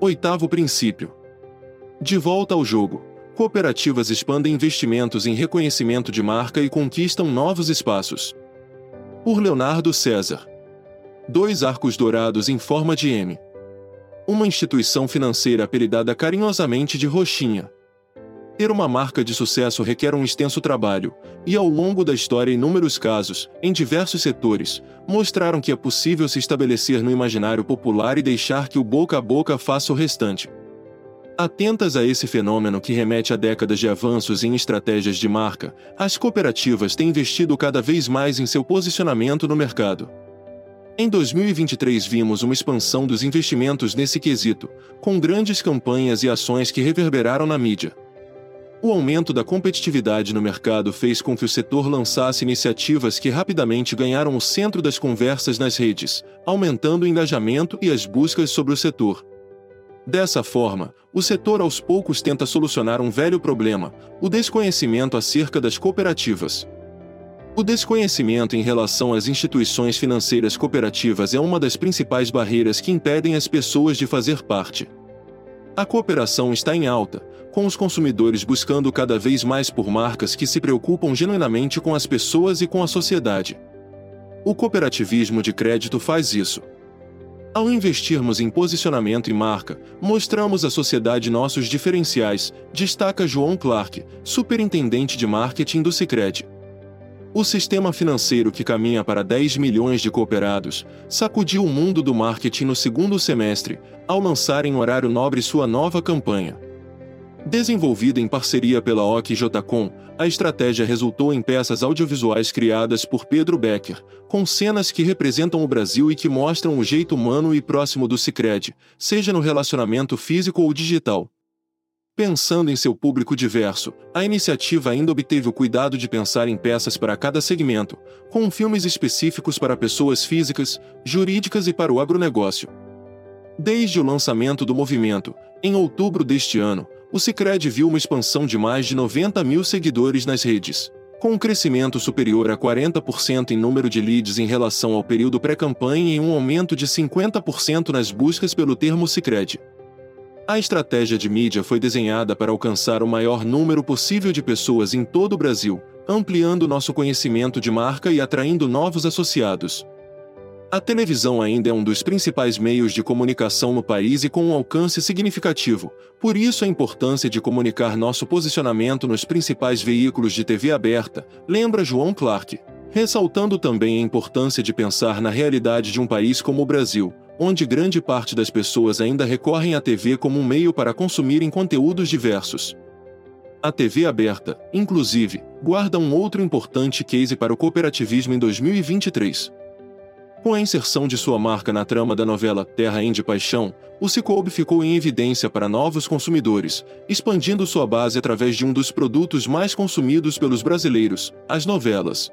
Oitavo princípio. De volta ao jogo. Cooperativas expandem investimentos em reconhecimento de marca e conquistam novos espaços. Por Leonardo César. Dois arcos dourados em forma de M. Uma instituição financeira apelidada carinhosamente de Roxinha. Ter uma marca de sucesso requer um extenso trabalho, e ao longo da história inúmeros casos, em diversos setores, mostraram que é possível se estabelecer no imaginário popular e deixar que o boca a boca faça o restante. Atentas a esse fenômeno que remete a décadas de avanços em estratégias de marca, as cooperativas têm investido cada vez mais em seu posicionamento no mercado. Em 2023 vimos uma expansão dos investimentos nesse quesito, com grandes campanhas e ações que reverberaram na mídia. O aumento da competitividade no mercado fez com que o setor lançasse iniciativas que rapidamente ganharam o centro das conversas nas redes, aumentando o engajamento e as buscas sobre o setor. Dessa forma, o setor aos poucos tenta solucionar um velho problema, o desconhecimento acerca das cooperativas. O desconhecimento em relação às instituições financeiras cooperativas é uma das principais barreiras que impedem as pessoas de fazer parte. A cooperação está em alta, com os consumidores buscando cada vez mais por marcas que se preocupam genuinamente com as pessoas e com a sociedade. O cooperativismo de crédito faz isso. Ao investirmos em posicionamento e marca, mostramos à sociedade nossos diferenciais, destaca João Clark, superintendente de marketing do Sicredi. O sistema financeiro que caminha para 10 milhões de cooperados sacudiu o mundo do marketing no segundo semestre, ao lançar em horário nobre sua nova campanha. Desenvolvida em parceria pela OC Jcom, a estratégia resultou em peças audiovisuais criadas por Pedro Becker, com cenas que representam o Brasil e que mostram o jeito humano e próximo do Sicredi, seja no relacionamento físico ou digital. Pensando em seu público diverso, a iniciativa ainda obteve o cuidado de pensar em peças para cada segmento, com filmes específicos para pessoas físicas, jurídicas e para o agronegócio. Desde o lançamento do movimento, em outubro deste ano, o Cicred viu uma expansão de mais de 90 mil seguidores nas redes, com um crescimento superior a 40% em número de leads em relação ao período pré-campanha e um aumento de 50% nas buscas pelo termo Cicred. A estratégia de mídia foi desenhada para alcançar o maior número possível de pessoas em todo o Brasil, ampliando nosso conhecimento de marca e atraindo novos associados. A televisão ainda é um dos principais meios de comunicação no país e com um alcance significativo, por isso a importância de comunicar nosso posicionamento nos principais veículos de TV aberta, lembra João Clark, ressaltando também a importância de pensar na realidade de um país como o Brasil, onde grande parte das pessoas ainda recorrem à TV como um meio para consumirem conteúdos diversos. A TV aberta, inclusive, guarda um outro importante case para o cooperativismo em 2023. Com a inserção de sua marca na trama da novela Terra em de Paixão, o Cicobi ficou em evidência para novos consumidores, expandindo sua base através de um dos produtos mais consumidos pelos brasileiros, as novelas.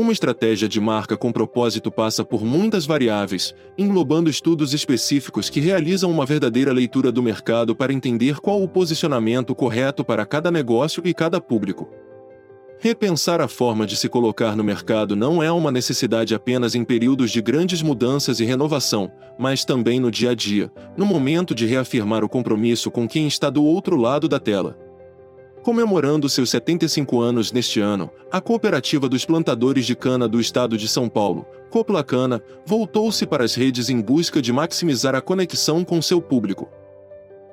Uma estratégia de marca com propósito passa por muitas variáveis, englobando estudos específicos que realizam uma verdadeira leitura do mercado para entender qual o posicionamento correto para cada negócio e cada público. Repensar a forma de se colocar no mercado não é uma necessidade apenas em períodos de grandes mudanças e renovação, mas também no dia a dia, no momento de reafirmar o compromisso com quem está do outro lado da tela. Comemorando seus 75 anos neste ano, a Cooperativa dos Plantadores de Cana do Estado de São Paulo, Coplacana, voltou-se para as redes em busca de maximizar a conexão com seu público.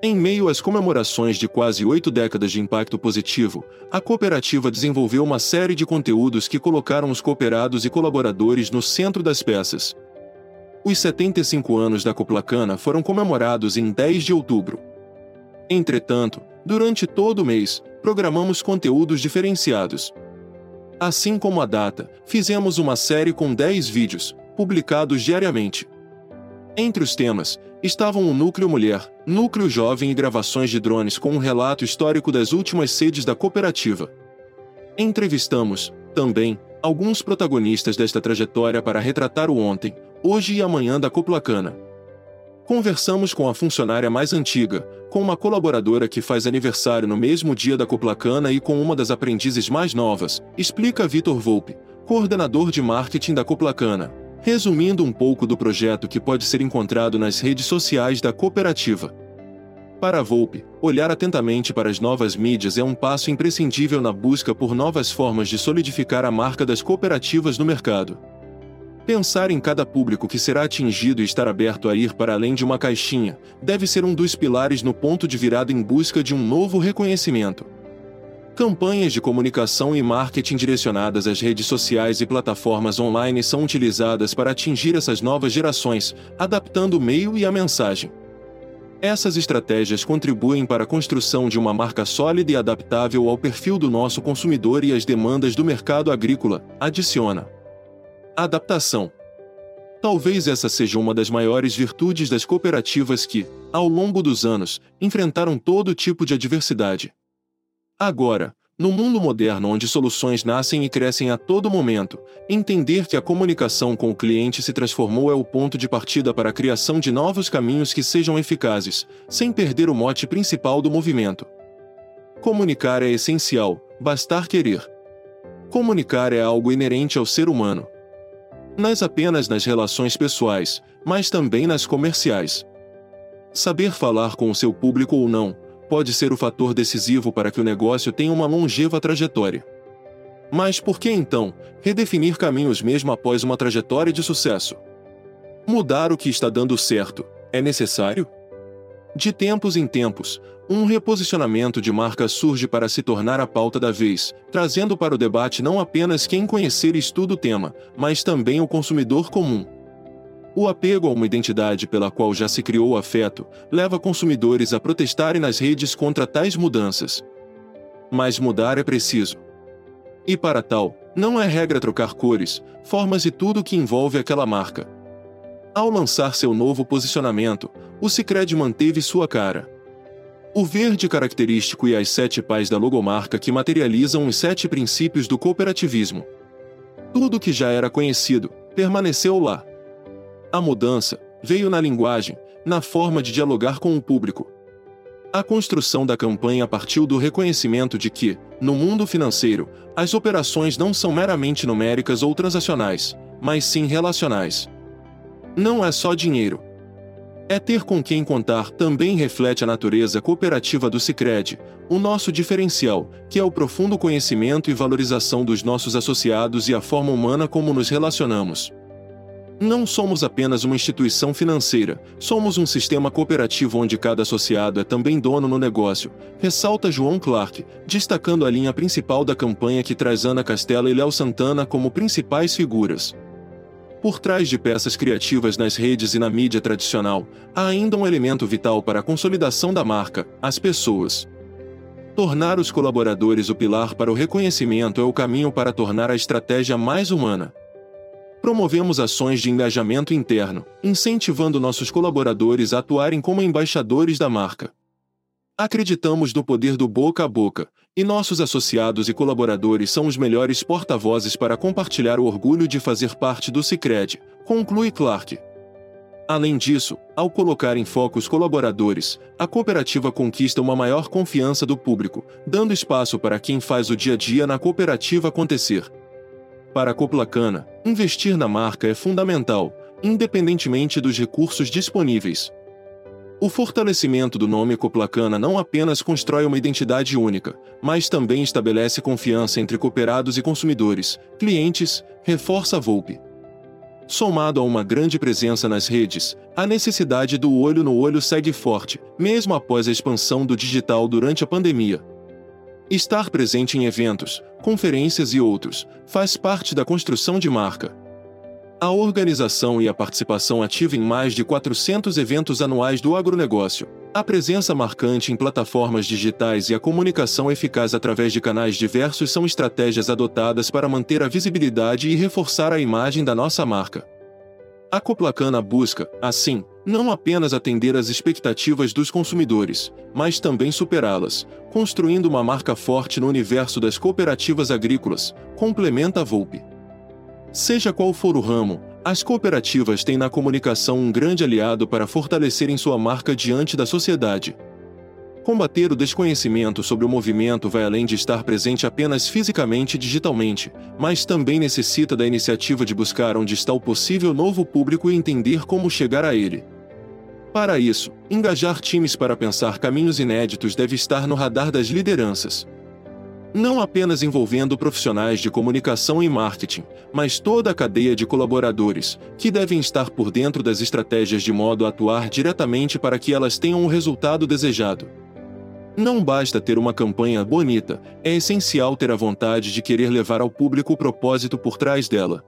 Em meio às comemorações de quase oito décadas de impacto positivo, a cooperativa desenvolveu uma série de conteúdos que colocaram os cooperados e colaboradores no centro das peças. Os 75 anos da Coplacana foram comemorados em 10 de outubro. Entretanto, durante todo o mês, programamos conteúdos diferenciados. Assim como a data, fizemos uma série com 10 vídeos, publicados diariamente. Entre os temas, estavam o Núcleo Mulher, Núcleo Jovem e gravações de drones com um relato histórico das últimas sedes da cooperativa. Entrevistamos, também, alguns protagonistas desta trajetória para retratar o ontem, hoje e amanhã da Coplacana. Conversamos com a funcionária mais antiga, com uma colaboradora que faz aniversário no mesmo dia da Coplacana e com uma das aprendizes mais novas, explica Vitor Volpe, coordenador de marketing da Coplacana Resumindo um pouco do projeto que pode ser encontrado nas redes sociais da cooperativa. Para a Volpe, olhar atentamente para as novas mídias é um passo imprescindível na busca por novas formas de solidificar a marca das cooperativas no mercado. Pensar em cada público que será atingido e estar aberto a ir para além de uma caixinha deve ser um dos pilares no ponto de virada em busca de um novo reconhecimento. Campanhas de comunicação e marketing direcionadas às redes sociais e plataformas online são utilizadas para atingir essas novas gerações, adaptando o meio e a mensagem. Essas estratégias contribuem para a construção de uma marca sólida e adaptável ao perfil do nosso consumidor e às demandas do mercado agrícola, adiciona. Adaptação. Talvez essa seja uma das maiores virtudes das cooperativas que, ao longo dos anos, enfrentaram todo tipo de adversidade. Agora, no mundo moderno onde soluções nascem e crescem a todo momento, entender que a comunicação com o cliente se transformou é o ponto de partida para a criação de novos caminhos que sejam eficazes, sem perder o mote principal do movimento. Comunicar é essencial, bastar querer. Comunicar é algo inerente ao ser humano. Nas apenas nas relações pessoais, mas também nas comerciais. Saber falar com o seu público ou não, pode ser o fator decisivo para que o negócio tenha uma longeva trajetória. Mas por que então redefinir caminhos mesmo após uma trajetória de sucesso? Mudar o que está dando certo é necessário? De tempos em tempos, um reposicionamento de marca surge para se tornar a pauta da vez, trazendo para o debate não apenas quem conhecer e estuda o tema, mas também o consumidor comum. O apego a uma identidade pela qual já se criou o afeto leva consumidores a protestarem nas redes contra tais mudanças. Mas mudar é preciso. E para tal, não é regra trocar cores, formas e tudo que envolve aquela marca. Ao lançar seu novo posicionamento, o Sicredi manteve sua cara. O verde característico e as sete pais da logomarca que materializam os sete princípios do cooperativismo. Tudo que já era conhecido permaneceu lá. A mudança veio na linguagem, na forma de dialogar com o público. A construção da campanha partiu do reconhecimento de que, no mundo financeiro, as operações não são meramente numéricas ou transacionais, mas sim relacionais. Não é só dinheiro. É ter com quem contar também reflete a natureza cooperativa do Sicredi, o nosso diferencial, que é o profundo conhecimento e valorização dos nossos associados e a forma humana como nos relacionamos. Não somos apenas uma instituição financeira, somos um sistema cooperativo onde cada associado é também dono no negócio, ressalta João Clark, destacando a linha principal da campanha que traz Ana Castela e Léo Santana como principais figuras. Por trás de peças criativas nas redes e na mídia tradicional, há ainda um elemento vital para a consolidação da marca: as pessoas. Tornar os colaboradores o pilar para o reconhecimento é o caminho para tornar a estratégia mais humana. Promovemos ações de engajamento interno, incentivando nossos colaboradores a atuarem como embaixadores da marca. Acreditamos no poder do boca a boca, e nossos associados e colaboradores são os melhores porta-vozes para compartilhar o orgulho de fazer parte do Sicredi, conclui Clark. Além disso, ao colocar em foco os colaboradores, a cooperativa conquista uma maior confiança do público, dando espaço para quem faz o dia a dia na cooperativa acontecer. Para a Coplacana, investir na marca é fundamental, independentemente dos recursos disponíveis. O fortalecimento do nome Coplacana não apenas constrói uma identidade única, mas também estabelece confiança entre cooperados e consumidores, clientes, reforça a Volpe. Somado a uma grande presença nas redes, a necessidade do olho no olho segue forte, mesmo após a expansão do digital durante a pandemia. Estar presente em eventos, conferências e outros faz parte da construção de marca. A organização e a participação ativa em mais de 400 eventos anuais do agronegócio, a presença marcante em plataformas digitais e a comunicação eficaz através de canais diversos são estratégias adotadas para manter a visibilidade e reforçar a imagem da nossa marca. A Coplacana busca, assim, não apenas atender às expectativas dos consumidores, mas também superá-las, construindo uma marca forte no universo das cooperativas agrícolas, complementa a Volpe. Seja qual for o ramo, as cooperativas têm na comunicação um grande aliado para fortalecerem sua marca diante da sociedade. Combater o desconhecimento sobre o movimento vai além de estar presente apenas fisicamente e digitalmente, mas também necessita da iniciativa de buscar onde está o possível novo público e entender como chegar a ele. Para isso, engajar times para pensar caminhos inéditos deve estar no radar das lideranças. Não apenas envolvendo profissionais de comunicação e marketing, mas toda a cadeia de colaboradores, que devem estar por dentro das estratégias de modo a atuar diretamente para que elas tenham o resultado desejado. Não basta ter uma campanha bonita, é essencial ter a vontade de querer levar ao público o propósito por trás dela.